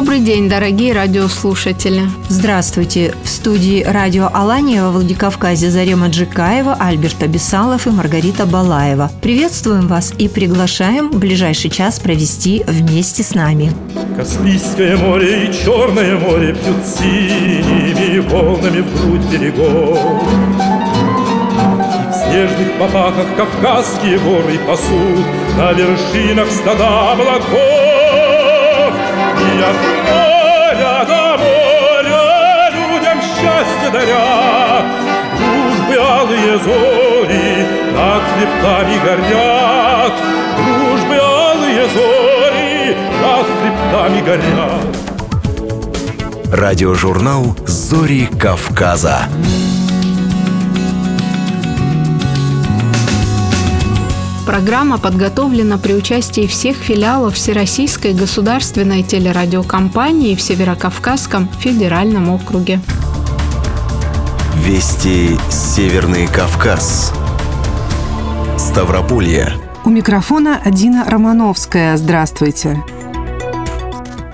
Добрый день, дорогие радиослушатели. Здравствуйте! В студии радио Алания во Владикавказе Зарема Джикаева, Альберт Абисалов и Маргарита Балаева. Приветствуем вас и приглашаем ближайший час провести вместе с нами. Каспийское море и Черное море Пьют синими волнами в грудь берегов. И в снежных попахах Кавказские горы пасут На вершинах стада облаков. И счастье даря Дружбы алые зори над хребтами горят Дружбы алые зори над хребтами горят Радиожурнал «Зори Кавказа». Программа подготовлена при участии всех филиалов Всероссийской государственной телерадиокомпании в Северокавказском федеральном округе. Вести Северный Кавказ. Ставрополье. У микрофона Адина Романовская. Здравствуйте.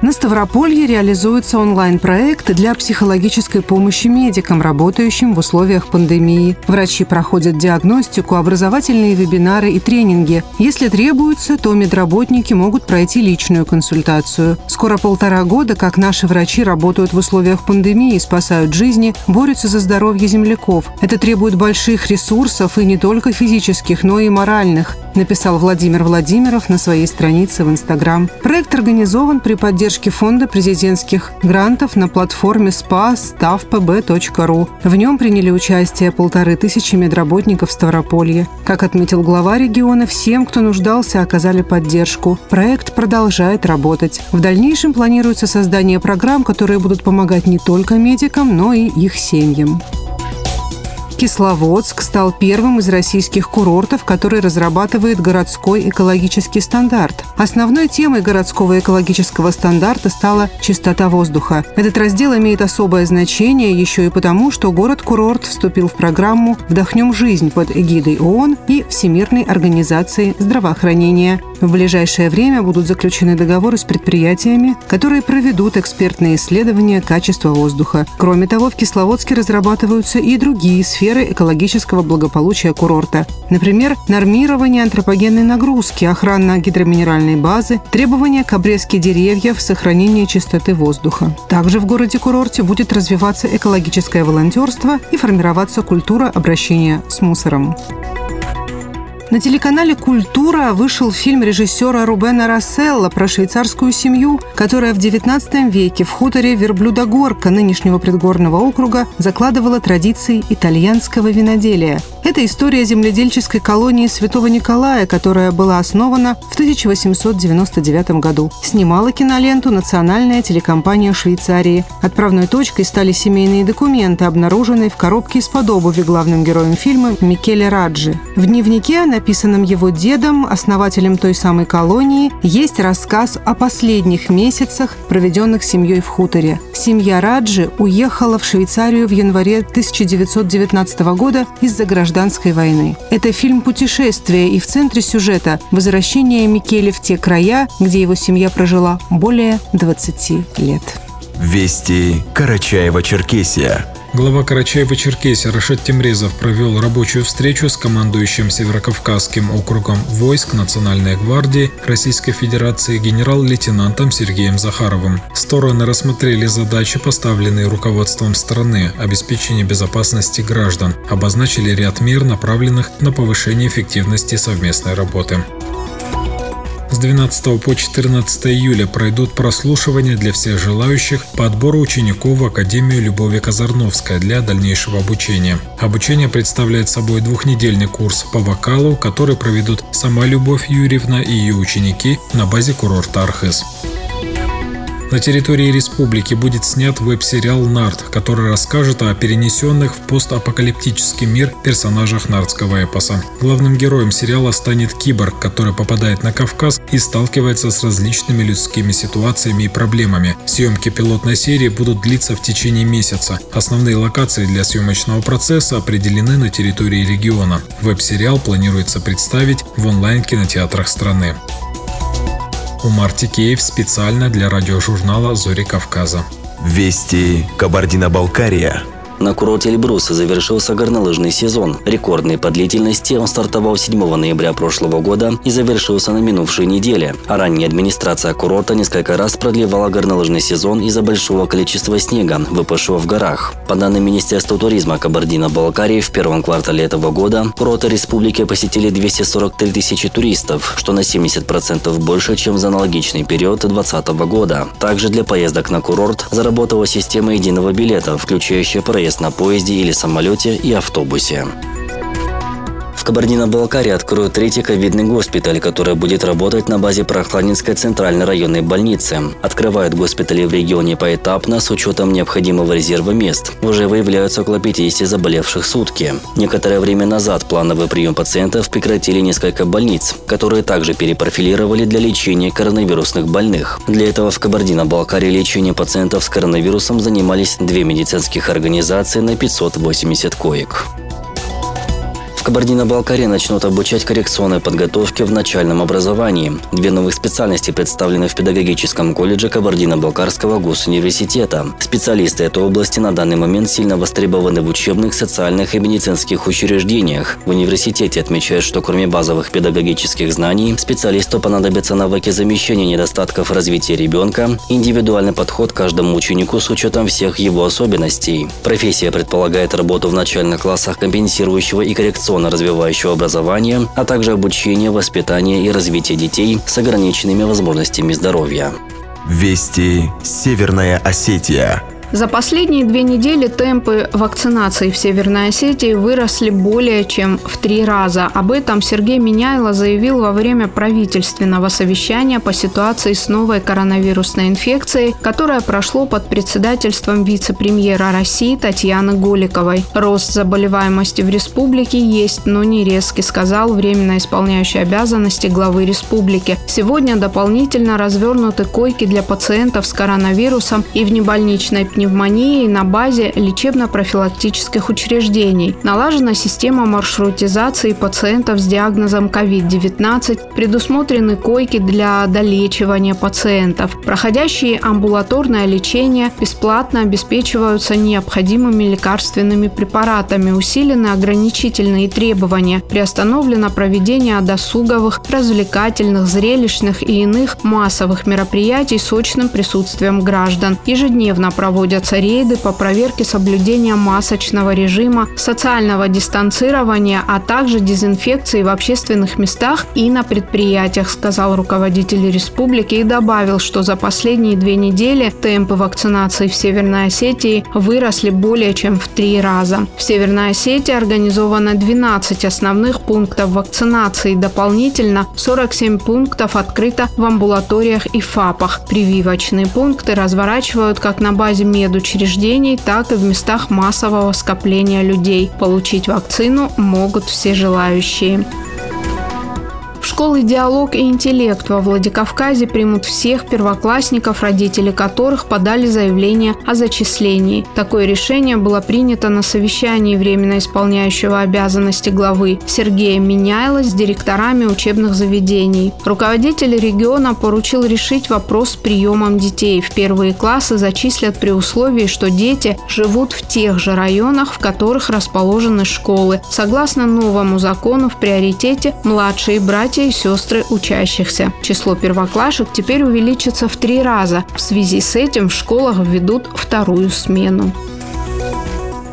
На Ставрополье реализуется онлайн-проект для психологической помощи медикам, работающим в условиях пандемии. Врачи проходят диагностику, образовательные вебинары и тренинги. Если требуется, то медработники могут пройти личную консультацию. Скоро полтора года, как наши врачи работают в условиях пандемии, спасают жизни, борются за здоровье земляков. Это требует больших ресурсов и не только физических, но и моральных, написал Владимир Владимиров на своей странице в Инстаграм. Проект организован при поддержке фонда президентских грантов на платформе spa.stavpb.ru. В нем приняли участие полторы тысячи медработников Ставрополья. Как отметил глава региона, всем, кто нуждался, оказали поддержку. Проект продолжает работать. В дальнейшем планируется создание программ, которые будут помогать не только медикам, но и их семьям. Кисловодск стал первым из российских курортов, который разрабатывает городской экологический стандарт. Основной темой городского экологического стандарта стала чистота воздуха. Этот раздел имеет особое значение еще и потому, что город-курорт вступил в программу «Вдохнем жизнь» под эгидой ООН и Всемирной организации здравоохранения. В ближайшее время будут заключены договоры с предприятиями, которые проведут экспертные исследования качества воздуха. Кроме того, в Кисловодске разрабатываются и другие сферы экологического благополучия курорта. Например, нормирование антропогенной нагрузки, охрана гидроминеральной базы, требования к обрезке деревьев, сохранение чистоты воздуха. Также в городе-курорте будет развиваться экологическое волонтерство и формироваться культура обращения с мусором. На телеканале «Культура» вышел фильм режиссера Рубена Расселла про швейцарскую семью, которая в XIX веке в хуторе Верблюдогорка нынешнего предгорного округа закладывала традиции итальянского виноделия. Это история земледельческой колонии Святого Николая, которая была основана в 1899 году. Снимала киноленту национальная телекомпания Швейцарии. Отправной точкой стали семейные документы, обнаруженные в коробке из-под обуви главным героем фильма Микеле Раджи. В дневнике, написанном его дедом, основателем той самой колонии, есть рассказ о последних месяцах, проведенных семьей в хуторе. Семья Раджи уехала в Швейцарию в январе 1919 года из-за гражданской войны. Это фильм «Путешествие» и в центре сюжета – возвращение Микеле в те края, где его семья прожила более 20 лет. Вести Карачаева-Черкесия. Глава Карачаева-Черкесия Рашид Темрезов провел рабочую встречу с командующим Северокавказским округом войск Национальной гвардии Российской Федерации генерал-лейтенантом Сергеем Захаровым. Стороны рассмотрели задачи, поставленные руководством страны, обеспечение безопасности граждан, обозначили ряд мер, направленных на повышение эффективности совместной работы. С 12 по 14 июля пройдут прослушивания для всех желающих по отбору учеников в Академию Любови Казарновская для дальнейшего обучения. Обучение представляет собой двухнедельный курс по вокалу, который проведут сама Любовь Юрьевна и ее ученики на базе курорта Архыз. На территории республики будет снят веб-сериал «Нарт», который расскажет о перенесенных в постапокалиптический мир персонажах нардского эпоса. Главным героем сериала станет киборг, который попадает на Кавказ и сталкивается с различными людскими ситуациями и проблемами. Съемки пилотной серии будут длиться в течение месяца. Основные локации для съемочного процесса определены на территории региона. Веб-сериал планируется представить в онлайн-кинотеатрах страны. Умар Тикеев специально для радиожурнала «Зори Кавказа». Вести Кабардино-Балкария – на курорте Эльбруса завершился горнолыжный сезон. Рекордный по длительности он стартовал 7 ноября прошлого года и завершился на минувшей неделе. А ранее администрация курорта несколько раз продлевала горнолыжный сезон из-за большого количества снега, выпавшего в горах. По данным Министерства туризма Кабардино-Балкарии, в первом квартале этого года курорты республики посетили 243 тысячи туристов, что на 70% больше, чем за аналогичный период 2020 года. Также для поездок на курорт заработала система единого билета, включающая проезд проезд на поезде или самолете и автобусе. Кабардино-Балкарии откроют третий ковидный госпиталь, который будет работать на базе Прохладинской центральной районной больницы. Открывают госпитали в регионе поэтапно с учетом необходимого резерва мест. Уже выявляются около 50 заболевших сутки. Некоторое время назад плановый прием пациентов прекратили несколько больниц, которые также перепрофилировали для лечения коронавирусных больных. Для этого в Кабардино-Балкарии лечение пациентов с коронавирусом занимались две медицинских организации на 580 коек. Кабардино-Балкарии начнут обучать коррекционной подготовке в начальном образовании. Две новых специальности представлены в педагогическом колледже Кабардино-Балкарского госуниверситета. Специалисты этой области на данный момент сильно востребованы в учебных, социальных и медицинских учреждениях. В университете отмечают, что кроме базовых педагогических знаний, специалисту понадобятся навыки замещения недостатков развития ребенка, индивидуальный подход к каждому ученику с учетом всех его особенностей. Профессия предполагает работу в начальных классах компенсирующего и коррекционного инновационно-развивающего образования, а также обучение, воспитание и развитие детей с ограниченными возможностями здоровья. Вести Северная Осетия – за последние две недели темпы вакцинации в Северной Осетии выросли более чем в три раза. Об этом Сергей Миняйло заявил во время правительственного совещания по ситуации с новой коронавирусной инфекцией, которое прошло под председательством вице-премьера России Татьяны Голиковой. Рост заболеваемости в республике есть, но не резкий, сказал временно исполняющий обязанности главы республики. Сегодня дополнительно развернуты койки для пациентов с коронавирусом и в небольничной пневмонией на базе лечебно-профилактических учреждений. Налажена система маршрутизации пациентов с диагнозом COVID-19, предусмотрены койки для долечивания пациентов. Проходящие амбулаторное лечение бесплатно обеспечиваются необходимыми лекарственными препаратами, усилены ограничительные требования, приостановлено проведение досуговых, развлекательных, зрелищных и иных массовых мероприятий с очным присутствием граждан. Ежедневно проводят проводятся рейды по проверке соблюдения масочного режима, социального дистанцирования, а также дезинфекции в общественных местах и на предприятиях, сказал руководитель республики и добавил, что за последние две недели темпы вакцинации в Северной Осетии выросли более чем в три раза. В Северной Осетии организовано 12 основных пунктов вакцинации. Дополнительно 47 пунктов открыто в амбулаториях и ФАПах. Прививочные пункты разворачивают как на базе медучреждений, так и в местах массового скопления людей. Получить вакцину могут все желающие. Школы «Диалог» и «Интеллект» во Владикавказе примут всех первоклассников, родители которых подали заявление о зачислении. Такое решение было принято на совещании временно исполняющего обязанности главы Сергея Миняйла с директорами учебных заведений. Руководитель региона поручил решить вопрос с приемом детей. В первые классы зачислят при условии, что дети живут в тех же районах, в которых расположены школы. Согласно новому закону, в приоритете младшие братья и сестры учащихся. Число первоклашек теперь увеличится в три раза. В связи с этим в школах введут вторую смену.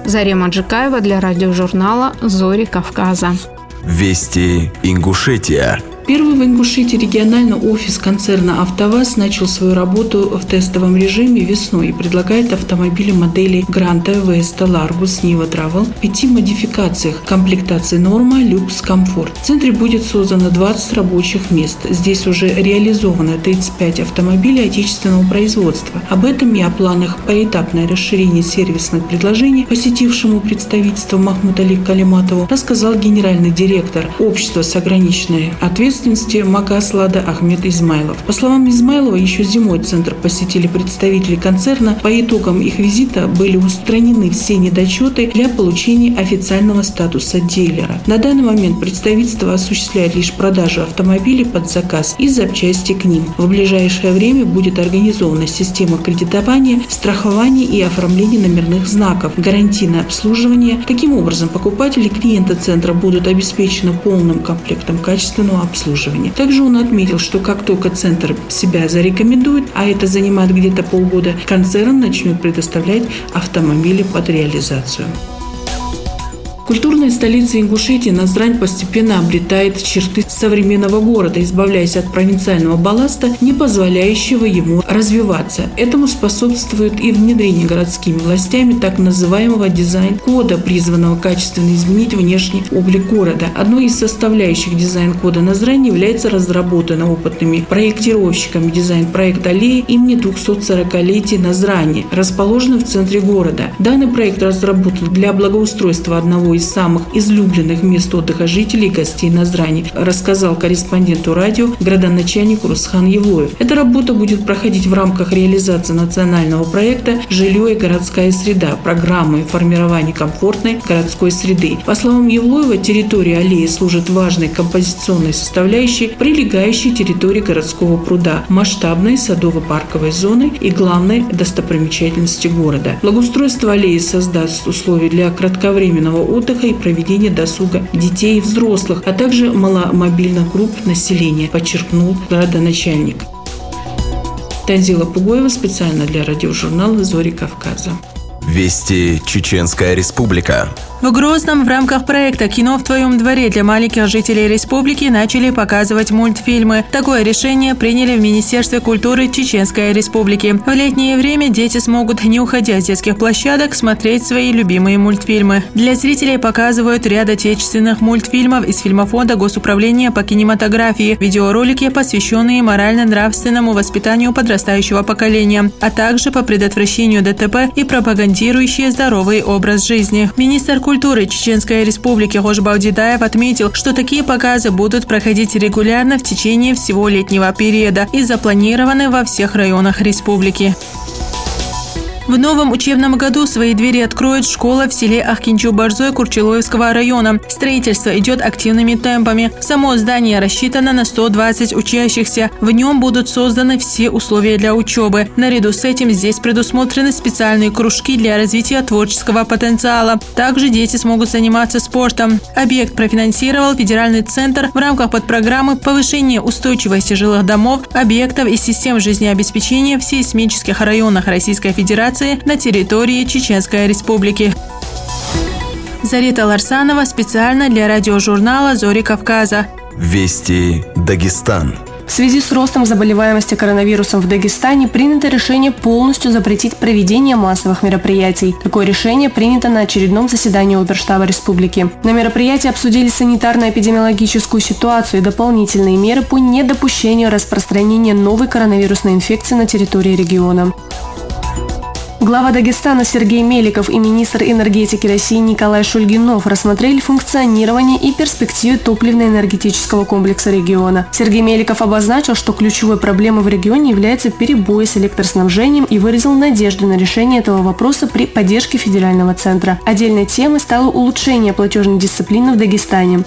Зарема Джикаева для радиожурнала «Зори Кавказа». Вести Ингушетия. Первый в Ингушетии региональный офис концерна «АвтоВАЗ» начал свою работу в тестовом режиме весной и предлагает автомобили моделей Гранта, Веста, Ларгус, Нива Travel в пяти модификациях комплектации Норма, Люкс, Комфорт. В центре будет создано 20 рабочих мест. Здесь уже реализовано 35 автомобилей отечественного производства. Об этом и о планах поэтапное расширение сервисных предложений посетившему представительство Махмуд Али Калиматову рассказал генеральный директор общества с ограниченной ответственностью ответственности Макаслада Ахмед Измайлов. По словам Измайлова, еще зимой центр посетили представители концерна. По итогам их визита были устранены все недочеты для получения официального статуса дилера. На данный момент представительство осуществляет лишь продажу автомобилей под заказ и запчасти к ним. В ближайшее время будет организована система кредитования, страхования и оформления номерных знаков, гарантийное обслуживание. Таким образом, покупатели и клиенты центра будут обеспечены полным комплектом качественного обслуживания обслуживания. Также он отметил, что как только центр себя зарекомендует, а это занимает где-то полгода, концерн начнет предоставлять автомобили под реализацию. Культурная столица Ингушетии Назрань постепенно обретает черты современного города, избавляясь от провинциального балласта, не позволяющего ему развиваться. Этому способствует и внедрение городскими властями так называемого дизайн-кода, призванного качественно изменить внешний облик города. Одной из составляющих дизайн-кода Назрань является разработанный опытными проектировщиками дизайн-проект аллеи имени 240-летия Назрани, расположенный в центре города. Данный проект разработан для благоустройства одного из самых излюбленных мест отдыха жителей и гостей Назрани, рассказал корреспонденту радио градоначальник Русхан Евлоев. Эта работа будет проходить в рамках реализации национального проекта «Жилье и городская среда» программы формирования комфортной городской среды. По словам Евлоева, территория аллеи служит важной композиционной составляющей прилегающей территории городского пруда, масштабной садово-парковой зоны и главной достопримечательности города. Благоустройство аллеи создаст условия для кратковременного отдыха отдыха и проведения досуга детей и взрослых, а также маломобильных групп населения, подчеркнул градоначальник. Танзила Пугоева специально для радиожурнала «Зори Кавказа». Вести Чеченская Республика. В Грозном в рамках проекта «Кино в твоем дворе» для маленьких жителей республики начали показывать мультфильмы. Такое решение приняли в Министерстве культуры Чеченской Республики. В летнее время дети смогут, не уходя с детских площадок, смотреть свои любимые мультфильмы. Для зрителей показывают ряд отечественных мультфильмов из фильмофонда Госуправления по кинематографии, видеоролики, посвященные морально-нравственному воспитанию подрастающего поколения, а также по предотвращению ДТП и пропагандирующие здоровый образ жизни. Министр культуры культуры Чеченской Республики Хошбаудидаев отметил, что такие показы будут проходить регулярно в течение всего летнего периода и запланированы во всех районах республики. В новом учебном году свои двери откроет школа в селе Ахкинчу-Борзой Курчелоевского района. Строительство идет активными темпами. Само здание рассчитано на 120 учащихся. В нем будут созданы все условия для учебы. Наряду с этим здесь предусмотрены специальные кружки для развития творческого потенциала. Также дети смогут заниматься спортом. Объект профинансировал федеральный центр в рамках подпрограммы повышения устойчивости жилых домов, объектов и систем жизнеобеспечения в сейсмических районах Российской Федерации Федерации на территории Чеченской Республики. Зарита Ларсанова специально для радиожурнала «Зори Кавказа». Вести Дагестан. В связи с ростом заболеваемости коронавирусом в Дагестане принято решение полностью запретить проведение массовых мероприятий. Такое решение принято на очередном заседании Оперштаба Республики. На мероприятии обсудили санитарно-эпидемиологическую ситуацию и дополнительные меры по недопущению распространения новой коронавирусной инфекции на территории региона. Глава Дагестана Сергей Меликов и министр энергетики России Николай Шульгинов рассмотрели функционирование и перспективы топливно-энергетического комплекса региона. Сергей Меликов обозначил, что ключевой проблемой в регионе является перебой с электроснабжением и выразил надежду на решение этого вопроса при поддержке федерального центра. Отдельной темой стало улучшение платежной дисциплины в Дагестане.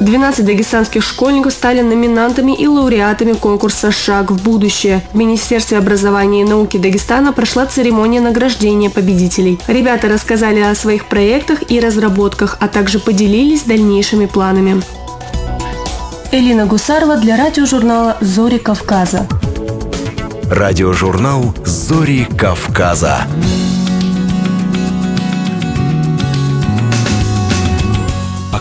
12 дагестанских школьников стали номинантами и лауреатами конкурса «Шаг в будущее». В Министерстве образования и науки Дагестана прошла церемония награждения победителей. Ребята рассказали о своих проектах и разработках, а также поделились дальнейшими планами. Элина Гусарова для радиожурнала «Зори Кавказа». Радиожурнал «Зори Кавказа».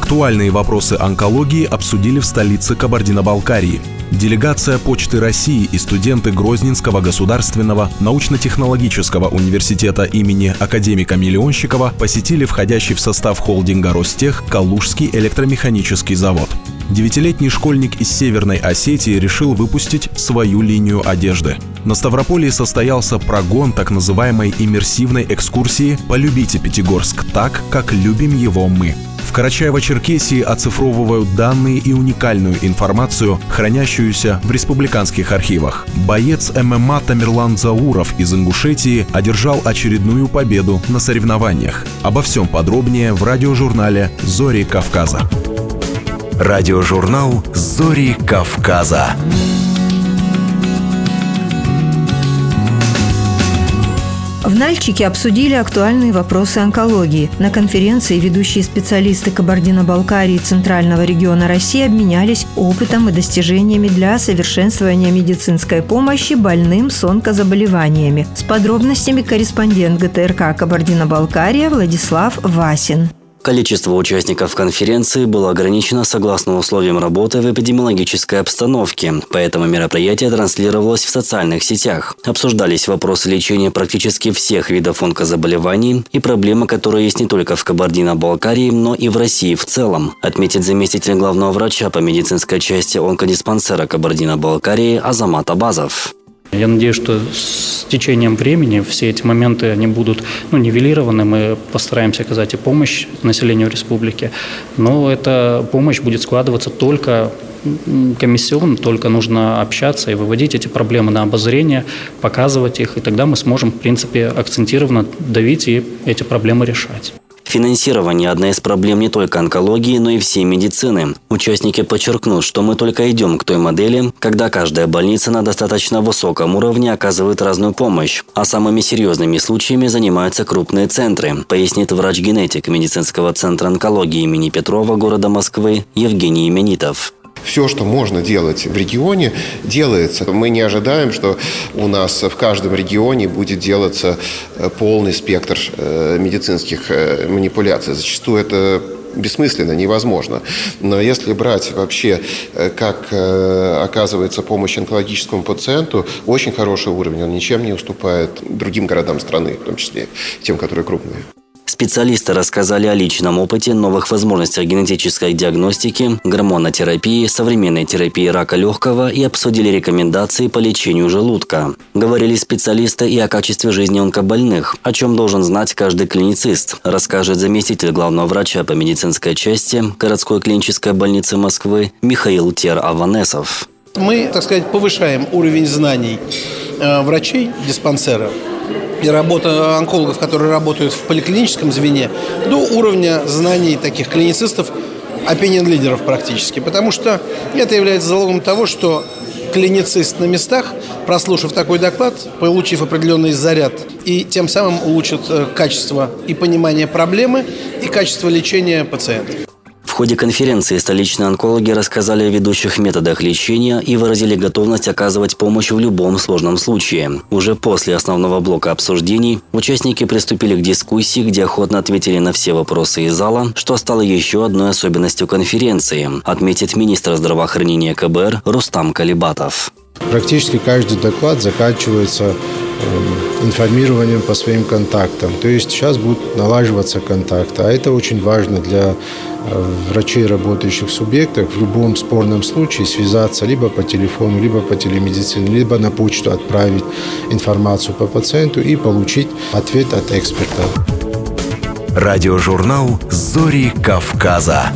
Актуальные вопросы онкологии обсудили в столице Кабардино-Балкарии. Делегация Почты России и студенты Грозненского государственного научно-технологического университета имени академика Миллионщикова посетили входящий в состав холдинга Ростех Калужский электромеханический завод. Девятилетний школьник из Северной Осетии решил выпустить свою линию одежды. На Ставрополе состоялся прогон так называемой иммерсивной экскурсии «Полюбите Пятигорск так, как любим его мы». Карачаево-Черкесии оцифровывают данные и уникальную информацию, хранящуюся в республиканских архивах. Боец ММА Тамерлан Зауров из Ингушетии одержал очередную победу на соревнованиях. Обо всем подробнее в радиожурнале «Зори Кавказа». Радиожурнал «Зори Кавказа». Нальчике обсудили актуальные вопросы онкологии. На конференции ведущие специалисты Кабардино-Балкарии Центрального региона России обменялись опытом и достижениями для совершенствования медицинской помощи больным с онкозаболеваниями. С подробностями корреспондент ГТРК Кабардино-Балкария Владислав Васин. Количество участников конференции было ограничено согласно условиям работы в эпидемиологической обстановке, поэтому мероприятие транслировалось в социальных сетях. Обсуждались вопросы лечения практически всех видов онкозаболеваний и проблемы, которые есть не только в Кабардино-Балкарии, но и в России в целом, отметит заместитель главного врача по медицинской части онкодиспансера Кабардино-Балкарии Азамат Абазов. Я надеюсь, что с течением времени все эти моменты они будут ну, нивелированы. Мы постараемся оказать и помощь населению республики. Но эта помощь будет складываться только комиссионно, только нужно общаться и выводить эти проблемы на обозрение, показывать их, и тогда мы сможем, в принципе, акцентированно давить и эти проблемы решать. Финансирование – одна из проблем не только онкологии, но и всей медицины. Участники подчеркнут, что мы только идем к той модели, когда каждая больница на достаточно высоком уровне оказывает разную помощь, а самыми серьезными случаями занимаются крупные центры, пояснит врач-генетик медицинского центра онкологии имени Петрова города Москвы Евгений Именитов все, что можно делать в регионе, делается. Мы не ожидаем, что у нас в каждом регионе будет делаться э, полный спектр э, медицинских э, манипуляций. Зачастую это бессмысленно, невозможно. Но если брать вообще, как оказывается помощь онкологическому пациенту, очень хороший уровень, он ничем не уступает другим городам страны, в том числе тем, которые крупные. Специалисты рассказали о личном опыте, новых возможностях генетической диагностики, гормонотерапии, современной терапии рака легкого и обсудили рекомендации по лечению желудка. Говорили специалисты и о качестве жизни онкобольных, о чем должен знать каждый клиницист, расскажет заместитель главного врача по медицинской части городской клинической больницы Москвы Михаил Тер-Аванесов. Мы, так сказать, повышаем уровень знаний э, врачей диспансера и работа онкологов, которые работают в поликлиническом звене, до уровня знаний таких клиницистов, opinion лидеров практически. Потому что это является залогом того, что клиницист на местах, прослушав такой доклад, получив определенный заряд, и тем самым улучшит э, качество и понимание проблемы, и качество лечения пациентов ходе конференции столичные онкологи рассказали о ведущих методах лечения и выразили готовность оказывать помощь в любом сложном случае. Уже после основного блока обсуждений участники приступили к дискуссии, где охотно ответили на все вопросы из зала, что стало еще одной особенностью конференции, отметит министр здравоохранения КБР Рустам Калибатов. Практически каждый доклад заканчивается эм, информированием по своим контактам. То есть сейчас будут налаживаться контакты. А это очень важно для врачей, работающих в субъектах, в любом спорном случае связаться либо по телефону, либо по телемедицине, либо на почту отправить информацию по пациенту и получить ответ от эксперта. Радиожурнал «Зори Кавказа».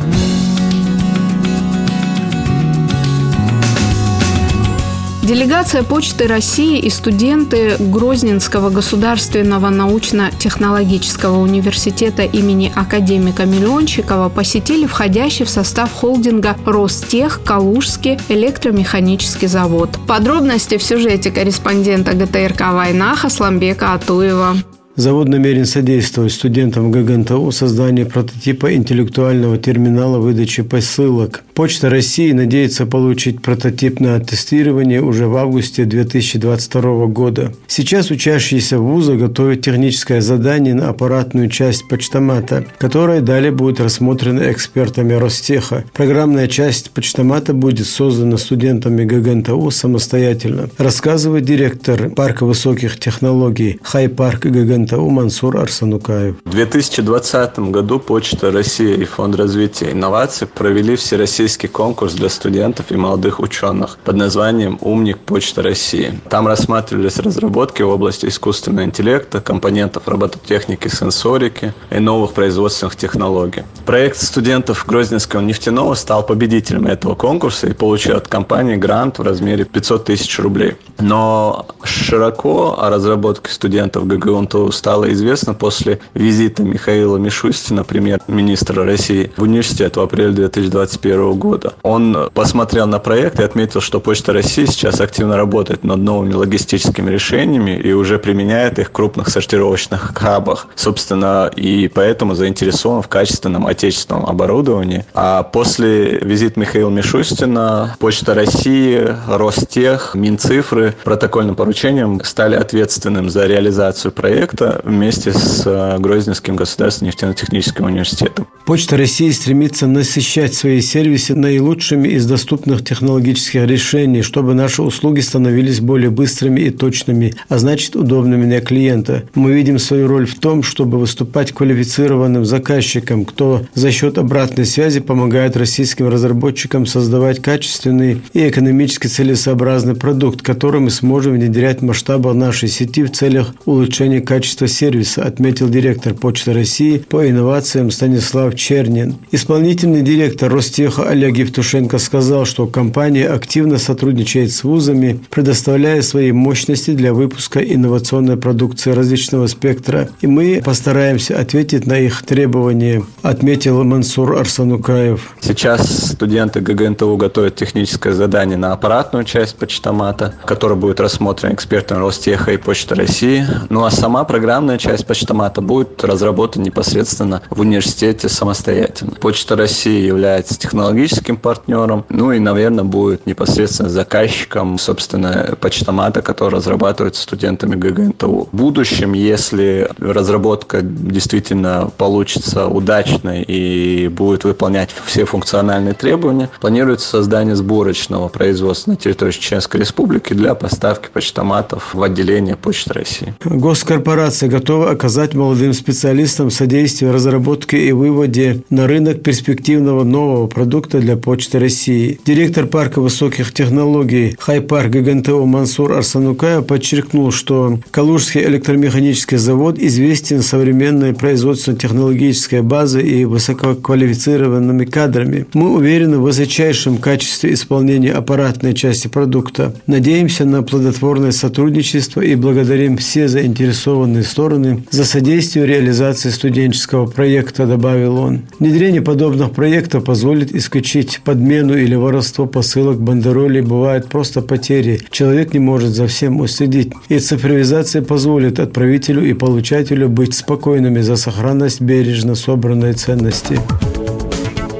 Делегация Почты России и студенты Грозненского государственного научно-технологического университета имени академика Миллиончикова посетили входящий в состав холдинга Ростех Калужский электромеханический завод. Подробности в сюжете корреспондента ГТРК «Война» Хасламбека Атуева. Завод намерен содействовать студентам ГГНТУ в создании прототипа интеллектуального терминала выдачи посылок. Почта России надеется получить прототип на тестирование уже в августе 2022 года. Сейчас учащиеся вуза готовят техническое задание на аппаратную часть почтомата, которая далее будет рассмотрена экспертами Ростеха. Программная часть почтомата будет создана студентами ГГНТУ самостоятельно, рассказывает директор парка высоких технологий Хай-парк ГГНТУ Мансур Арсанукаев. В 2020 году Почта России и Фонд развития инноваций провели всероссийский конкурс для студентов и молодых ученых под названием «Умник Почта России». Там рассматривались разработки в области искусственного интеллекта, компонентов робототехники, сенсорики и новых производственных технологий. Проект студентов Грозненского нефтяного стал победителем этого конкурса и получил от компании грант в размере 500 тысяч рублей. Но широко о разработке студентов ГГУНТУ стало известно после визита Михаила Мишустина, премьер-министра России, в университет в апреле 2021 года. Он посмотрел на проект и отметил, что Почта России сейчас активно работает над новыми логистическими решениями и уже применяет их в крупных сортировочных хабах. Собственно, и поэтому заинтересован в качественном отечественном оборудовании. А после визита Михаила Мишустина Почта России, Ростех, Минцифры протокольным поручением стали ответственным за реализацию проекта вместе с э, Грозненским государственным нефтяно-техническим университетом. Почта России стремится насыщать свои сервисы наилучшими из доступных технологических решений, чтобы наши услуги становились более быстрыми и точными, а значит удобными для клиента. Мы видим свою роль в том, чтобы выступать квалифицированным заказчиком, кто за счет обратной связи помогает российским разработчикам создавать качественный и экономически целесообразный продукт, который мы сможем внедрять в нашей сети в целях улучшения качества сервиса, отметил директор Почты России по инновациям Станислав Чернин. Исполнительный директор Ростеха Олег Евтушенко сказал, что компания активно сотрудничает с вузами, предоставляя свои мощности для выпуска инновационной продукции различного спектра, и мы постараемся ответить на их требования, отметил Мансур Арсанукаев. Сейчас студенты ГГНТУ готовят техническое задание на аппаратную часть почтомата, которая будет рассмотрена экспертами Ростеха и Почты России. Ну а сама программная часть почтомата будет разработана непосредственно в университете самостоятельно. Почта России является технологически технологическим партнером, ну и, наверное, будет непосредственно заказчиком, собственно, почтомата, который разрабатывается студентами ГГНТУ. В будущем, если разработка действительно получится удачной и будет выполнять все функциональные требования, планируется создание сборочного производства на территории Чеченской Республики для поставки почтоматов в отделение Почты России. Госкорпорация готова оказать молодым специалистам содействие разработке и выводе на рынок перспективного нового продукта для Почты России. Директор парка высоких технологий Хайпарк ГГНТО Мансур Арсанукаев подчеркнул, что Калужский электромеханический завод известен современной производственно-технологической базой и высококвалифицированными кадрами. Мы уверены в высочайшем качестве исполнения аппаратной части продукта. Надеемся на плодотворное сотрудничество и благодарим все заинтересованные стороны за содействие реализации студенческого проекта, добавил он. Внедрение подобных проектов позволит исключить подмену или воровство посылок, бандеролей, бывают просто потери. Человек не может за всем уследить. И цифровизация позволит отправителю и получателю быть спокойными за сохранность бережно собранной ценности.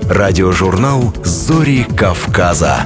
Радиожурнал «Зори Кавказа».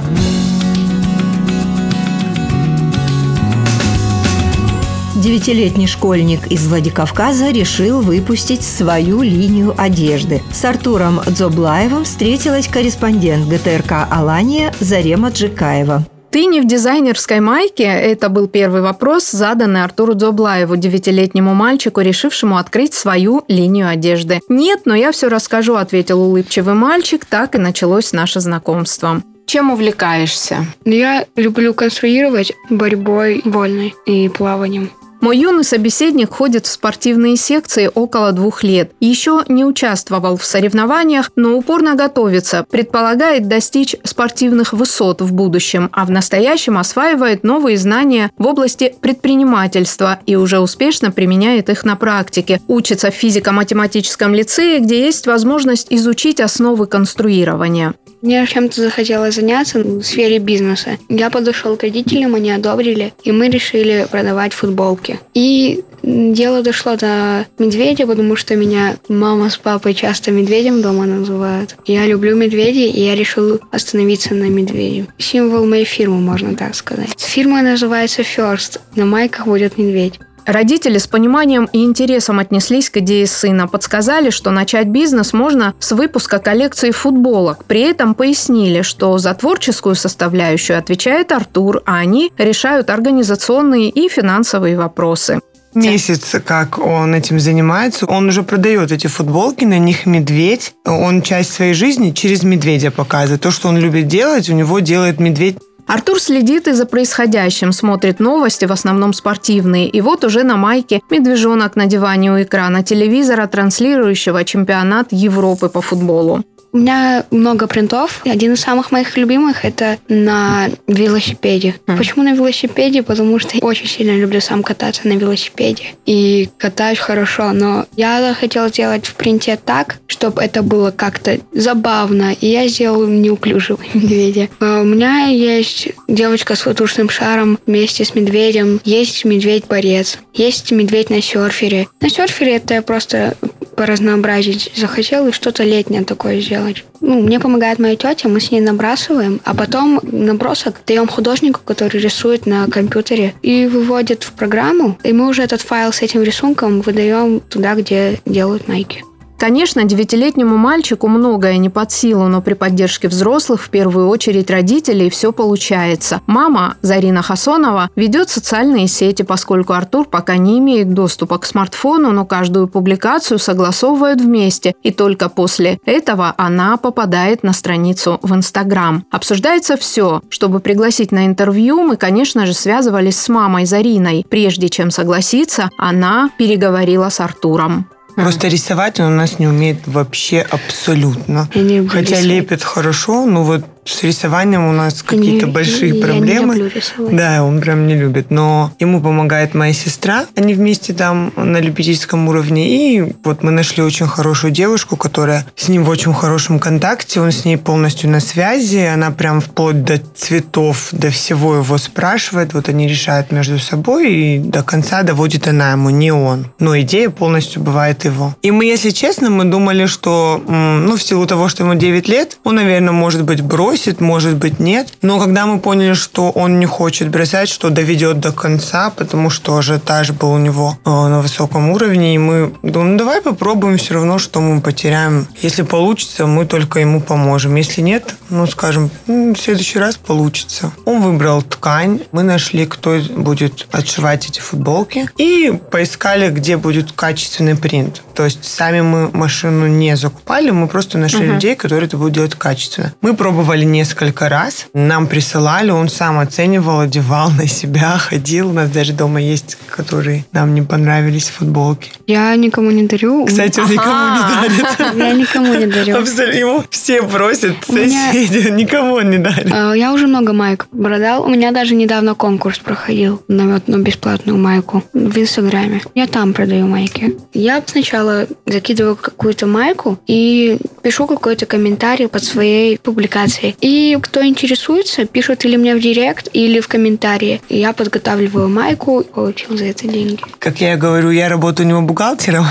Девятилетний школьник из Владикавказа решил выпустить свою линию одежды. С Артуром Дзоблаевым встретилась корреспондент ГТРК «Алания» Зарема Джикаева. Ты не в дизайнерской майке? Это был первый вопрос, заданный Артуру Дзоблаеву, девятилетнему мальчику, решившему открыть свою линию одежды. «Нет, но я все расскажу», – ответил улыбчивый мальчик. Так и началось наше знакомство. Чем увлекаешься? Я люблю конструировать борьбой вольной и плаванием. Мой юный собеседник ходит в спортивные секции около двух лет. Еще не участвовал в соревнованиях, но упорно готовится, предполагает достичь спортивных высот в будущем, а в настоящем осваивает новые знания в области предпринимательства и уже успешно применяет их на практике. Учится в физико-математическом лицее, где есть возможность изучить основы конструирования. Мне чем-то захотелось заняться в сфере бизнеса. Я подошел к родителям, они одобрили, и мы решили продавать футболки. И дело дошло до медведя, потому что меня мама с папой часто медведем дома называют. Я люблю медведей, и я решил остановиться на медведе. Символ моей фирмы, можно так сказать. Фирма называется First. На майках будет медведь. Родители с пониманием и интересом отнеслись к идее сына, подсказали, что начать бизнес можно с выпуска коллекции футболок. При этом пояснили, что за творческую составляющую отвечает Артур, а они решают организационные и финансовые вопросы месяц, как он этим занимается, он уже продает эти футболки, на них медведь. Он часть своей жизни через медведя показывает. То, что он любит делать, у него делает медведь. Артур следит и за происходящим, смотрит новости, в основном спортивные. И вот уже на майке медвежонок на диване у экрана телевизора, транслирующего чемпионат Европы по футболу. У меня много принтов. Один из самых моих любимых это на велосипеде. Mm. Почему на велосипеде? Потому что я очень сильно люблю сам кататься на велосипеде. И катаюсь хорошо, но я хотела сделать в принте так, чтобы это было как-то забавно. И я сделала неуклюжего медведя. А у меня есть девочка с воздушным шаром вместе с медведем. Есть медведь-борец. Есть медведь на серфере. На серфере это я просто поразнообразить захотел и что-то летнее такое сделать. Ну, мне помогает моя тетя, мы с ней набрасываем, а потом набросок даем художнику, который рисует на компьютере и выводит в программу, и мы уже этот файл с этим рисунком выдаем туда, где делают майки. Конечно, девятилетнему мальчику многое не под силу, но при поддержке взрослых, в первую очередь родителей, все получается. Мама, Зарина Хасонова, ведет социальные сети, поскольку Артур пока не имеет доступа к смартфону, но каждую публикацию согласовывают вместе, и только после этого она попадает на страницу в Инстаграм. Обсуждается все. Чтобы пригласить на интервью, мы, конечно же, связывались с мамой Зариной. Прежде чем согласиться, она переговорила с Артуром. Просто рисовать он у нас не умеет вообще абсолютно. Хотя рисовать. лепит хорошо, но вот с рисованием у нас какие-то большие я проблемы. Не люблю рисовать. Да, он прям не любит. Но ему помогает моя сестра. Они вместе там на любительском уровне. И вот мы нашли очень хорошую девушку, которая с ним в очень хорошем контакте. Он с ней полностью на связи. Она прям вплоть до цветов, до всего его спрашивает. Вот они решают между собой. И до конца доводит она ему, не он. Но идея полностью бывает его. И мы, если честно, мы думали, что ну, в силу того, что ему 9 лет, он, наверное, может быть бросит бросит, может быть, нет. Но когда мы поняли, что он не хочет бросать, что доведет до конца, потому что ажиотаж был у него э, на высоком уровне, и мы думаем, ну, давай попробуем все равно, что мы потеряем. Если получится, мы только ему поможем. Если нет, ну, скажем, в следующий раз получится. Он выбрал ткань, мы нашли, кто будет отшивать эти футболки, и поискали, где будет качественный принт. То есть сами мы машину не закупали, мы просто нашли uh-huh. людей, которые это будут делать качественно. Мы пробовали несколько раз. Нам присылали, он сам оценивал, одевал на себя, ходил. У нас даже дома есть, которые нам не понравились футболки. Я никому не дарю. Кстати, он никому не дарит. Я никому не дарю. Абсолютно. Ему все просят, соседи, никому он не дарит. А, я уже много майк продал. У меня даже недавно конкурс проходил на одну бесплатную майку в Инстаграме. Я там продаю майки. Я сначала закидываю какую-то майку и пишу какой-то комментарий под своей публикацией. И кто интересуется, пишут или мне в директ, или в комментарии. Я подготавливаю майку, получил за это деньги. Как я говорю, я работаю у него бухгалтером.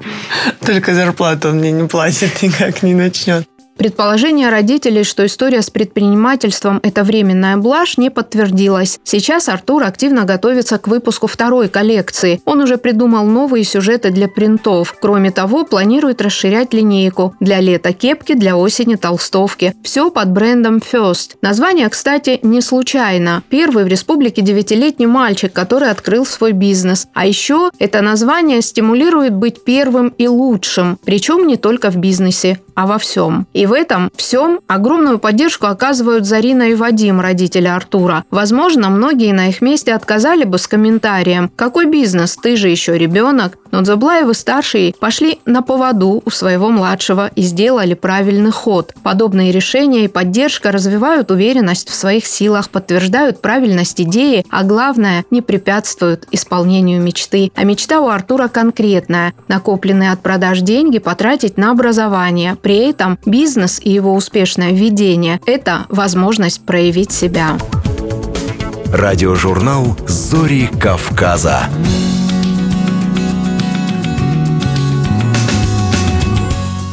Только зарплату он мне не платит, никак не начнет. Предположение родителей, что история с предпринимательством – это временная блажь, не подтвердилось. Сейчас Артур активно готовится к выпуску второй коллекции. Он уже придумал новые сюжеты для принтов. Кроме того, планирует расширять линейку. Для лета кепки, для осени толстовки. Все под брендом First. Название, кстати, не случайно. Первый в республике девятилетний мальчик, который открыл свой бизнес. А еще это название стимулирует быть первым и лучшим. Причем не только в бизнесе, а во всем. И в этом всем огромную поддержку оказывают Зарина и Вадим, родители Артура. Возможно, многие на их месте отказали бы с комментарием «Какой бизнес? Ты же еще ребенок». Но Дзаблаевы-старшие пошли на поводу у своего младшего и сделали правильный ход. Подобные решения и поддержка развивают уверенность в своих силах, подтверждают правильность идеи, а главное, не препятствуют исполнению мечты. А мечта у Артура конкретная – накопленные от продаж деньги потратить на образование. При этом бизнес и его успешное введение – это возможность проявить себя. Радиожурнал «Зори Кавказа».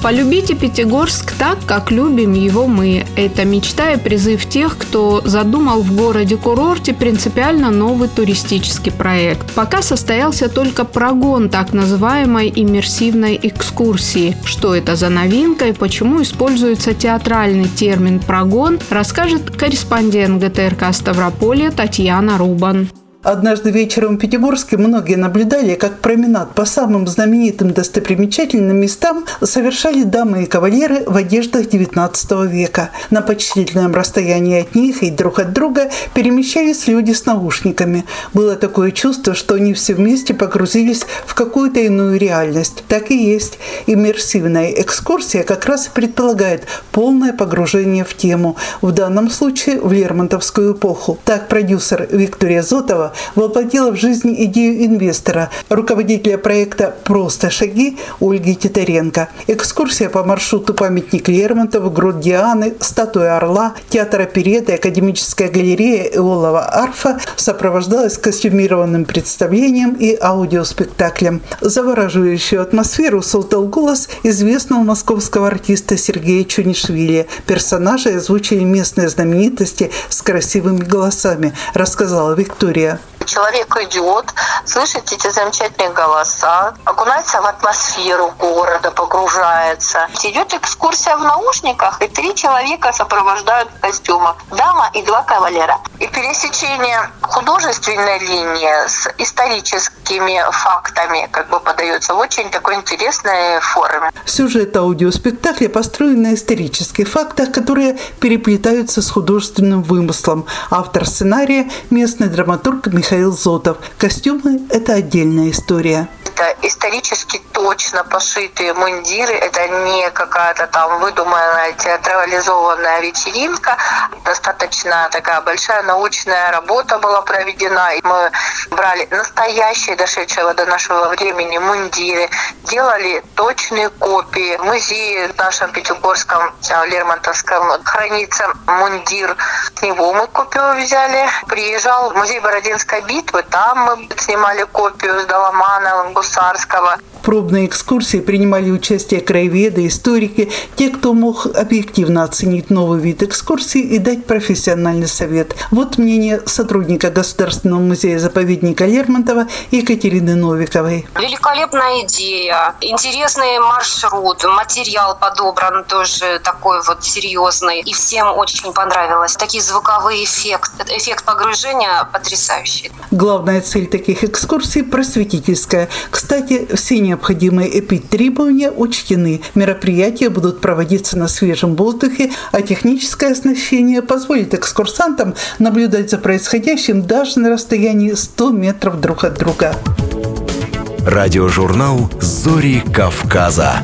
Полюбите Пятигорск так, как любим его мы. Это мечта и призыв тех, кто задумал в городе-курорте принципиально новый туристический проект. Пока состоялся только прогон так называемой иммерсивной экскурсии. Что это за новинка и почему используется театральный термин «прогон», расскажет корреспондент ГТРК Ставрополья Татьяна Рубан. Однажды вечером в Пятигорске многие наблюдали, как променад по самым знаменитым достопримечательным местам совершали дамы и кавалеры в одеждах XIX века. На почтительном расстоянии от них и друг от друга перемещались люди с наушниками. Было такое чувство, что они все вместе погрузились в какую-то иную реальность. Так и есть. Иммерсивная экскурсия как раз и предполагает полное погружение в тему, в данном случае в Лермонтовскую эпоху. Так продюсер Виктория Зотова воплотила в жизнь идею инвестора, руководителя проекта «Просто шаги» Ольги Титаренко. Экскурсия по маршруту памятник Лермонтова, грудь Дианы, статуя Орла, театр опереты, академическая галерея Иолова арфа сопровождалась костюмированным представлением и аудиоспектаклем. Завораживающую атмосферу создал голос известного московского артиста Сергея Чунишвили. Персонажи озвучили местные знаменитости с красивыми голосами, рассказала Виктория человек идет, слышит эти замечательные голоса, окунается в атмосферу города, погружается. Идет экскурсия в наушниках, и три человека сопровождают в костюмах. Дама и два кавалера. И пересечение художественной линии с историческими фактами как бы подается в очень такой интересной форме. Сюжет аудиоспектакля построен на исторических фактах, которые переплетаются с художественным вымыслом. Автор сценария – местный драматург Михаил Зотов. Костюмы – это отдельная история это исторически точно пошитые мундиры, это не какая-то там выдуманная театрализованная вечеринка. Достаточно такая большая научная работа была проведена. И мы брали настоящие, дошедшие до нашего времени мундиры, делали точные копии. В музее в нашем Пятигорском, Лермонтовском хранится мундир. С него мы копию взяли. Приезжал в музей Бородинской битвы, там мы снимали копию с Доломана, Гусарского. Пробной экскурсии принимали участие краеведы, историки, те, кто мог объективно оценить новый вид экскурсии и дать профессиональный совет. Вот мнение сотрудника Государственного музея-заповедника Лермонтова Екатерины Новиковой. Великолепная идея, интересный маршрут, материал подобран тоже такой вот серьезный. И всем очень понравилось. Такие звуковые эффекты, эффект погружения потрясающий. Главная цель таких экскурсий – просветительская. Кстати, все необходимые эпид-требования учтены. Мероприятия будут проводиться на свежем воздухе, а техническое оснащение позволит экскурсантам наблюдать за происходящим даже на расстоянии 100 метров друг от друга. Радиожурнал «Зори Кавказа».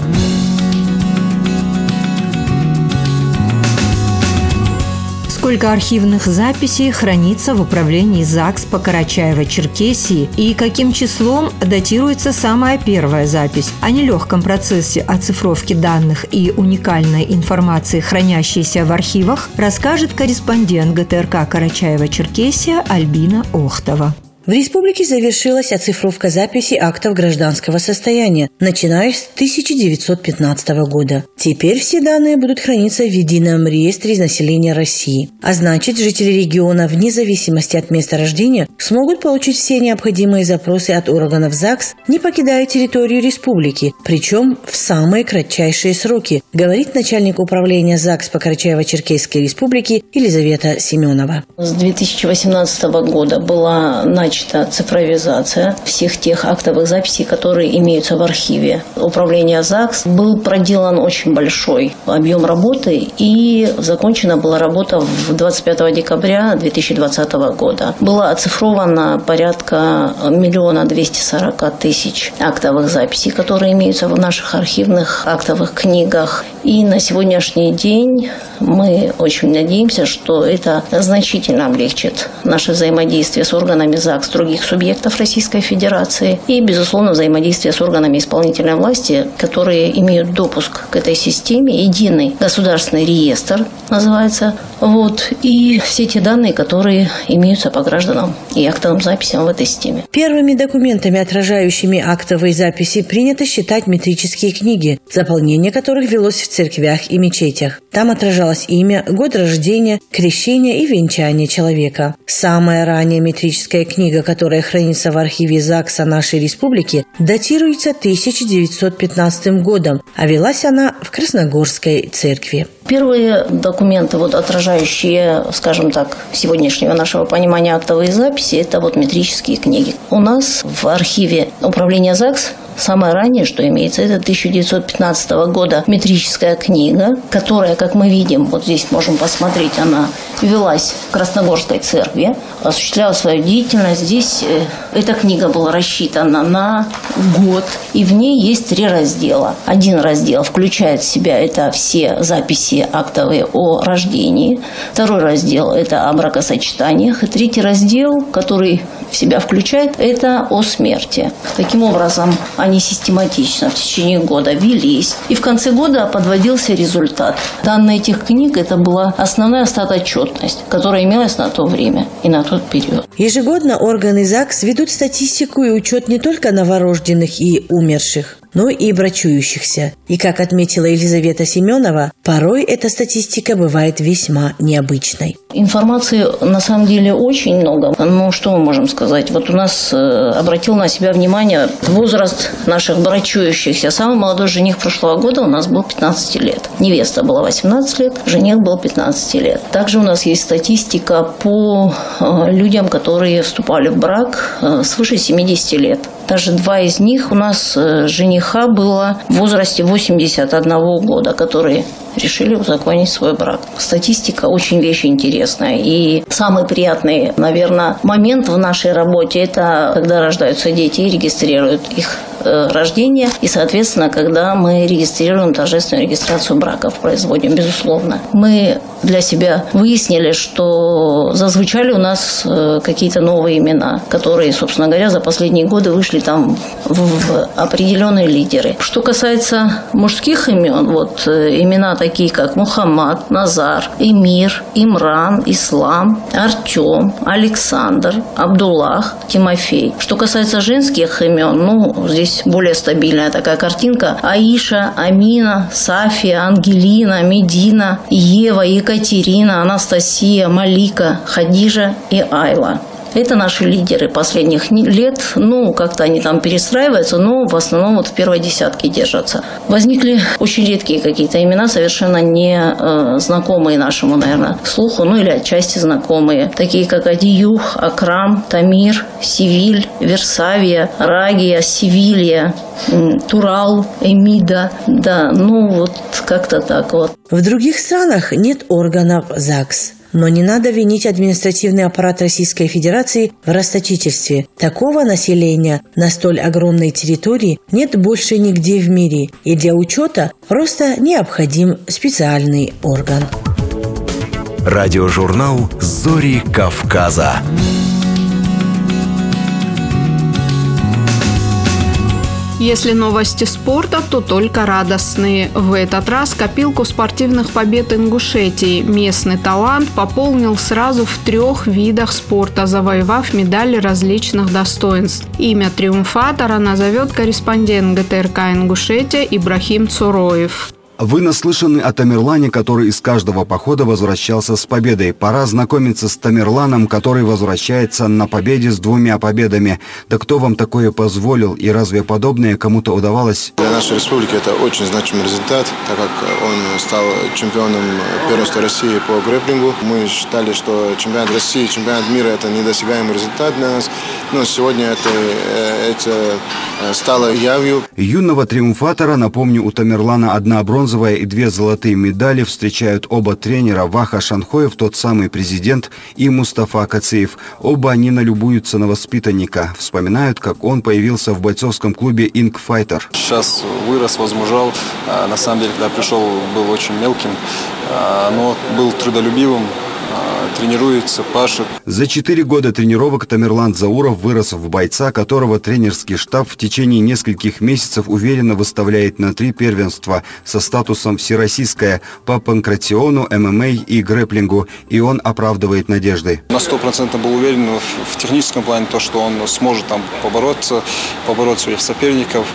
Сколько архивных записей хранится в управлении ЗАГС по Карачаево-Черкесии и каким числом датируется самая первая запись о нелегком процессе оцифровки данных и уникальной информации, хранящейся в архивах, расскажет корреспондент ГТРК Карачаева-Черкесия Альбина Охтова. В республике завершилась оцифровка записи актов гражданского состояния, начиная с 1915 года. Теперь все данные будут храниться в едином реестре населения России. А значит, жители региона, вне зависимости от места рождения, смогут получить все необходимые запросы от органов ЗАГС, не покидая территорию республики, причем в самые кратчайшие сроки, говорит начальник управления ЗАГС по Карачаево-Черкесской республике Елизавета Семенова. С 2018 года была начата начата цифровизация всех тех актовых записей, которые имеются в архиве. Управление ЗАГС был проделан очень большой объем работы и закончена была работа в 25 декабря 2020 года. Было оцифровано порядка миллиона двести сорока тысяч актовых записей, которые имеются в наших архивных актовых книгах. И на сегодняшний день мы очень надеемся, что это значительно облегчит наше взаимодействие с органами ЗАГС других субъектов Российской Федерации и, безусловно, взаимодействие с органами исполнительной власти, которые имеют допуск к этой системе, единый государственный реестр называется, вот, и все те данные, которые имеются по гражданам и актовым записям в этой системе. Первыми документами, отражающими актовые записи, принято считать метрические книги, заполнение которых велось в церквях и мечетях. Там отражалось имя, год рождения, крещение и венчание человека. Самая ранняя метрическая книга, которая хранится в архиве ЗАГСа нашей республики, датируется 1915 годом, а велась она в Красногорской церкви. Первые документы, вот, отражающие, скажем так, сегодняшнего нашего понимания актовые записи, это вот метрические книги. У нас в архиве управления ЗАГС Самое раннее, что имеется, это 1915 года метрическая книга, которая, как мы видим, вот здесь можем посмотреть, она велась в Красногорской церкви, осуществляла свою деятельность. Здесь э, эта книга была рассчитана на год, и в ней есть три раздела. Один раздел включает в себя это все записи актовые о рождении. Второй раздел – это о бракосочетаниях. И третий раздел, который в себя включает, это о смерти. Таким образом, они систематично в течение года велись. И в конце года подводился результат. Данные этих книг – это была основная остаточетность, которая имелась на то время и на тот период. Ежегодно органы ЗАГС ведут статистику и учет не только новорожденных и умерших, но и брачующихся. И, как отметила Елизавета Семенова, порой эта статистика бывает весьма необычной. Информации на самом деле очень много. Ну, что мы можем сказать? Вот у нас э, обратил на себя внимание возраст наших брачующихся. Самый молодой жених прошлого года у нас был 15 лет. Невеста была 18 лет, жених был 15 лет. Также у нас есть статистика по э, людям, которые вступали в брак э, свыше 70 лет. Даже два из них у нас жениха было в возрасте 81 года, которые решили узаконить свой брак. Статистика очень вещь интересная. И самый приятный, наверное, момент в нашей работе – это когда рождаются дети и регистрируют их э, рождения. И, соответственно, когда мы регистрируем торжественную регистрацию браков, производим, безусловно. Мы для себя выяснили, что зазвучали у нас э, какие-то новые имена, которые, собственно говоря, за последние годы вышли там в определенные лидеры. Что касается мужских имен, вот э, имена такие, как Мухаммад, Назар, Эмир, Имран, Ислам, Артем, Александр, Абдуллах, Тимофей. Что касается женских имен, ну, здесь более стабильная такая картинка. Аиша, Амина, Сафия, Ангелина, Медина, Ева, Екатерина, Анастасия, Малика, Хадижа и Айла. Это наши лидеры последних лет. Ну, как-то они там перестраиваются, но в основном вот в первой десятке держатся. Возникли очень редкие какие-то имена, совершенно не э, знакомые нашему, наверное, слуху, ну или отчасти знакомые. Такие как Адиюх, Акрам, Тамир, Сивиль, Версавия, Рагия, Севилья, Турал, Эмида. Да, ну вот как-то так вот. В других странах нет органов ЗАГС. Но не надо винить административный аппарат Российской Федерации в расточительстве. Такого населения на столь огромной территории нет больше нигде в мире. И для учета просто необходим специальный орган. Радиожурнал «Зори Кавказа». Если новости спорта, то только радостные. В этот раз копилку спортивных побед Ингушетии местный талант пополнил сразу в трех видах спорта, завоевав медали различных достоинств. Имя триумфатора назовет корреспондент ГТРК Ингушетия Ибрахим Цуроев. Вы наслышаны о Тамерлане, который из каждого похода возвращался с победой. Пора знакомиться с Тамерланом, который возвращается на победе с двумя победами. Да кто вам такое позволил и разве подобное кому-то удавалось? Для нашей республики это очень значимый результат, так как он стал чемпионом первенства России по грэплингу. Мы считали, что чемпионат России, чемпионат мира это недосягаемый результат для нас. Но сегодня это, э, это э, стало явью. Юного триумфатора, напомню, у Тамерлана одна бронзовая и две золотые медали встречают оба тренера Ваха Шанхоев, тот самый президент, и Мустафа Кациев. Оба они налюбуются на воспитанника. Вспоминают, как он появился в бойцовском клубе «Инк Файтер». Сейчас вырос, возмужал. А, на самом деле, когда пришел, был очень мелким, а, но был трудолюбивым, тренируется, пашет. За четыре года тренировок Тамерлан Зауров вырос в бойца, которого тренерский штаб в течение нескольких месяцев уверенно выставляет на три первенства со статусом «Всероссийское» по панкратиону, ММА и грэплингу, и он оправдывает надежды. На сто процентов был уверен в, в техническом плане, то, что он сможет там побороться, побороть своих соперников.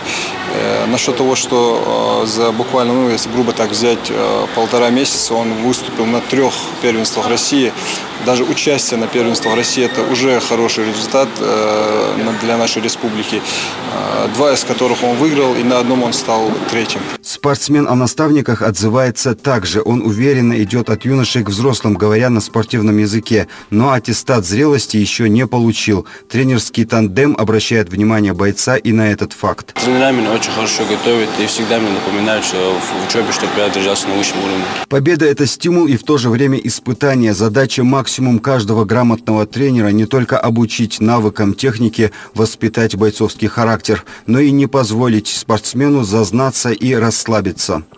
Э, насчет того, что э, за буквально, ну, если грубо так взять, э, полтора месяца он выступил на трех первенствах России, даже участие на первенствах России – это уже хороший результат э, для нашей республики. Э, два из которых он выиграл, и на одном он стал третьим. Спортсмен о наставниках отзывается также. Он уверенно идет от юношей к взрослым, говоря на спортивном языке. Но аттестат зрелости еще не получил. Тренерский тандем обращает внимание бойца и на этот факт. Тренера меня очень хорошо готовят и всегда мне напоминают, что в учебе, чтобы я держался на высшем уровне. Победа – это стимул и в то же время испытание. Задача максимум каждого грамотного тренера не только обучить навыкам техники, воспитать бойцовский характер, но и не позволить спортсмену зазнаться и расслабиться.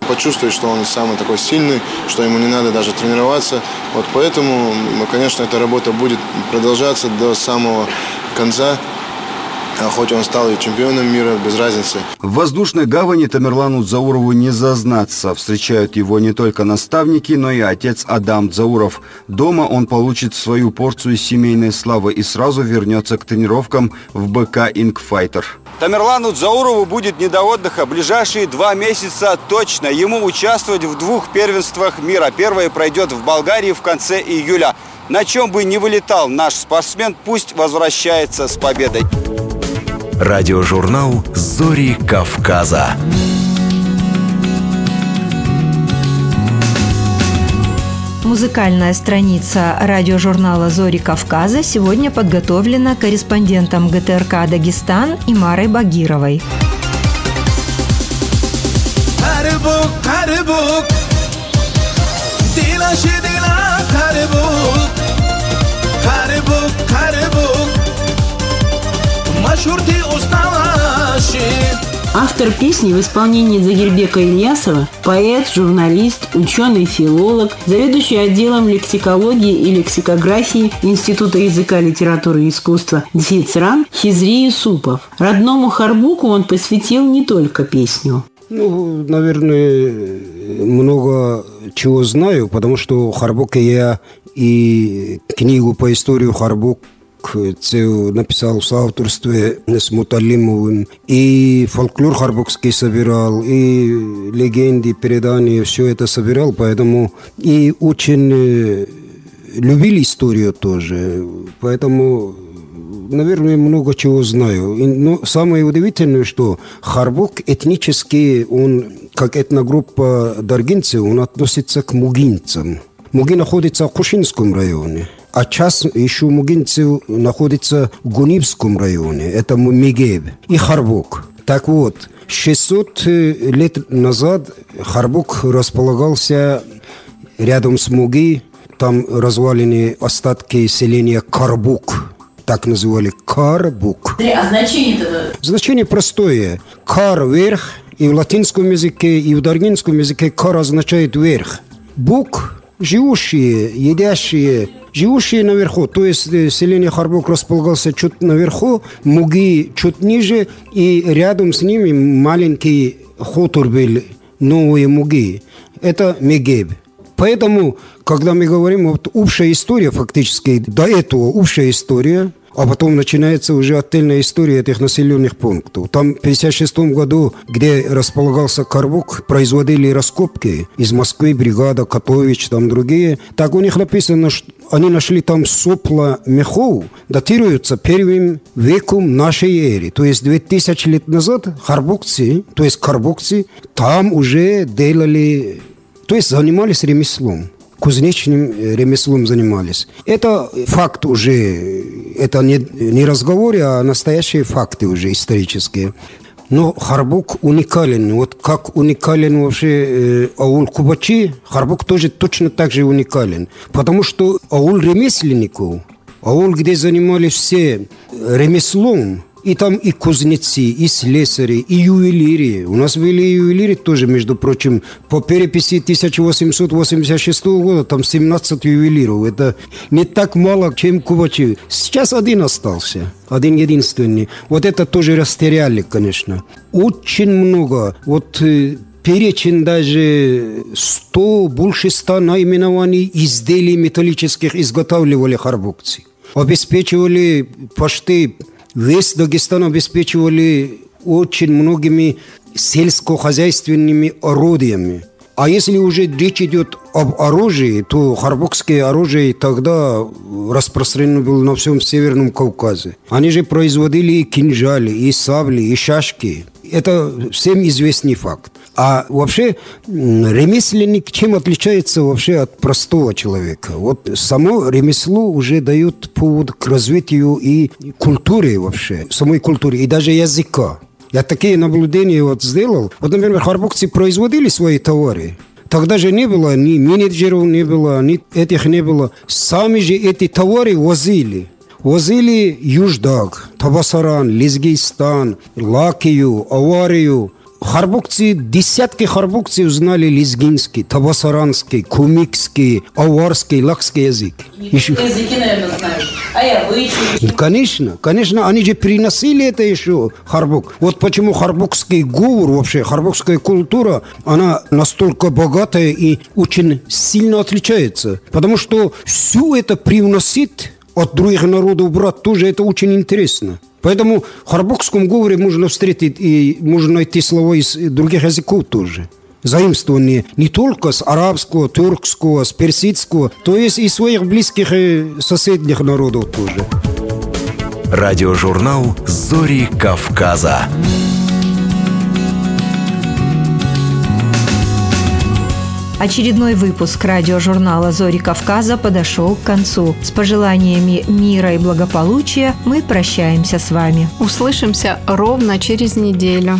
Почувствовать, что он самый такой сильный, что ему не надо даже тренироваться. Вот поэтому, конечно, эта работа будет продолжаться до самого конца. А хоть он стал и чемпионом мира, без разницы. В воздушной гавани Тамерлану Заурову не зазнаться. Встречают его не только наставники, но и отец Адам Зауров. Дома он получит свою порцию семейной славы и сразу вернется к тренировкам в БК «Инкфайтер». Тамерлану Заурову будет не до отдыха. Ближайшие два месяца точно. Ему участвовать в двух первенствах мира. Первое пройдет в Болгарии в конце июля. На чем бы ни вылетал наш спортсмен, пусть возвращается с победой. Радиожурнал «Зори Кавказа». Музыкальная страница радиожурнала «Зори Кавказа» сегодня подготовлена корреспондентом ГТРК «Дагестан» Имарой Багировой. Карбук, карбук, Автор песни в исполнении Загирбека Ильясова – поэт, журналист, ученый-филолог, заведующий отделом лексикологии и лексикографии Института языка, литературы и искусства Дсицран Хизри Юсупов. Родному Харбуку он посвятил не только песню. Ну, наверное, много чего знаю, потому что Харбук я и книгу по истории Харбук це написал в соавторстве с Муталимовым. И фольклор харбокский собирал, и легенды, предания, все это собирал, поэтому и очень э, любили историю тоже. Поэтому наверное, много чего знаю. Но самое удивительное, что Харбок этнически, он, как этногруппа даргинцев, он относится к мугинцам. Муги находится в Кушинском районе. А час еще Мугинцев находится в Гунибском районе. Это Мигеб и Харбук. Так вот, 600 лет назад Харбук располагался рядом с Муги. Там развалины остатки селения Карбук. Так называли Карбук. А значение этого? Значение простое. Кар – вверх. И в латинском языке, и в даргинском языке кар означает вверх. Бук – живущие, едящие, живущие наверху, то есть э, селение Харбок располагался чуть наверху, Муги чуть ниже, и рядом с ними маленький хутор был, новые Муги. Это Мегеб. Поэтому, когда мы говорим, вот общая история фактически, до этого общая история – а потом начинается уже отдельная история этих населенных пунктов. Там в 1956 году, где располагался Карбук, производили раскопки из Москвы, бригада, Котович, там другие. Так у них написано, что они нашли там сопла мехов, датируются первым веком нашей эры. То есть 2000 лет назад харбукцы, то есть карбукцы, там уже делали, то есть занимались ремеслом кузнечным ремеслом занимались. Это факт уже, это не, не разговор, а настоящие факты уже исторические. Но Харбук уникален. Вот как уникален вообще э, аул Кубачи, Харбук тоже точно так же уникален. Потому что аул ремесленников, аул, где занимались все ремеслом, и там и кузнецы, и слесари, и ювелиры. У нас были ювелиры тоже, между прочим, по переписи 1886 года, там 17 ювелиров. Это не так мало, чем кувачи. Сейчас один остался, один единственный. Вот это тоже растеряли, конечно. Очень много. Вот э, перечень даже 100, больше 100 наименований изделий металлических изготавливали харбукцы. Обеспечивали почти Весь Дагестан обеспечивали очень многими сельскохозяйственными орудиями. А если уже речь идет об оружии, то харбокское оружие тогда распространено было на всем Северном Кавказе. Они же производили и кинжали, и сабли, и шашки. Это всем известный факт. А вообще ремесленник чем отличается вообще от простого человека? Вот само ремесло уже дает повод к развитию и культуры вообще, самой культуры, и даже языка. Я такие наблюдения вот сделал. Вот, например, харбокцы производили свои товары. Тогда же не было ни менеджеров, не было, ни этих не было. Сами же эти товары возили. Возили Юждаг, Табасаран, Лизгистан, Лакию, Аварию – Харбукцы, десятки харбукцев знали лезгинский, табасаранский, кумикский, аварский, лакский язык. Еще... Языки, наверное, знают. А я обычаи? Конечно, конечно, они же приносили это еще, харбук. Вот почему харбукский говор, вообще харбукская культура, она настолько богатая и очень сильно отличается. Потому что все это привносит от других народов брат тоже это очень интересно. Поэтому в харбокском говоре можно встретить и можно найти слова из других языков тоже. Заимствование не только с арабского, тюркского, с персидского, то есть и своих близких и соседних народов тоже. Радиожурнал «Зори Кавказа». Очередной выпуск радиожурнала «Зори Кавказа» подошел к концу. С пожеланиями мира и благополучия мы прощаемся с вами. Услышимся ровно через неделю.